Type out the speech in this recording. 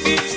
baby.